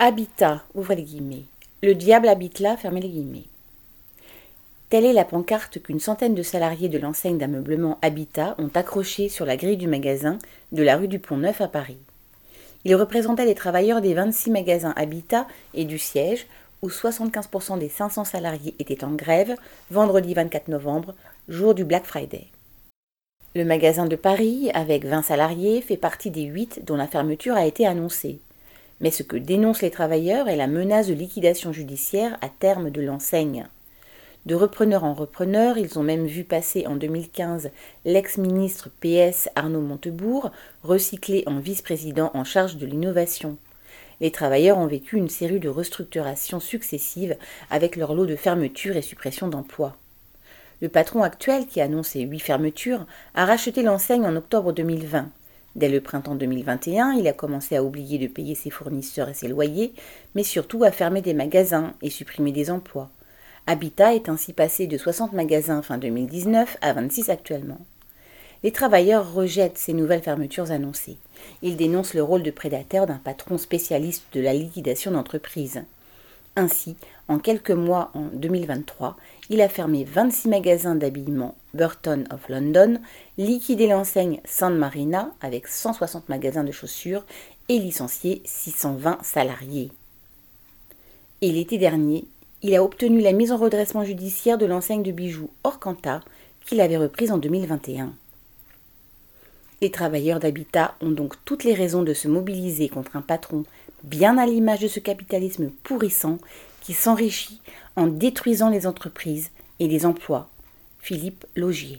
Habitat, ouvrez les guillemets. Le diable habite là, fermez les guillemets. Telle est la pancarte qu'une centaine de salariés de l'enseigne d'ameublement Habitat ont accrochée sur la grille du magasin de la rue du Pont-Neuf à Paris. Ils représentaient les travailleurs des 26 magasins Habitat et du siège, où 75% des 500 salariés étaient en grève vendredi 24 novembre, jour du Black Friday. Le magasin de Paris, avec 20 salariés, fait partie des 8 dont la fermeture a été annoncée. Mais ce que dénoncent les travailleurs est la menace de liquidation judiciaire à terme de l'enseigne. De repreneur en repreneur, ils ont même vu passer en 2015 l'ex-ministre PS Arnaud Montebourg, recyclé en vice-président en charge de l'innovation. Les travailleurs ont vécu une série de restructurations successives avec leur lot de fermetures et suppressions d'emplois. Le patron actuel, qui a annoncé huit fermetures, a racheté l'enseigne en octobre 2020. Dès le printemps 2021, il a commencé à oublier de payer ses fournisseurs et ses loyers, mais surtout à fermer des magasins et supprimer des emplois. Habitat est ainsi passé de 60 magasins fin 2019 à 26 actuellement. Les travailleurs rejettent ces nouvelles fermetures annoncées. Ils dénoncent le rôle de prédateur d'un patron spécialiste de la liquidation d'entreprise. Ainsi, en quelques mois en 2023, il a fermé 26 magasins d'habillement Burton of London, liquidé l'enseigne San Marina avec 160 magasins de chaussures et licencié 620 salariés. Et l'été dernier, il a obtenu la mise en redressement judiciaire de l'enseigne de bijoux Orcanta qu'il avait reprise en 2021. Les travailleurs d'habitat ont donc toutes les raisons de se mobiliser contre un patron bien à l'image de ce capitalisme pourrissant qui s'enrichit en détruisant les entreprises et les emplois. Philippe Logier.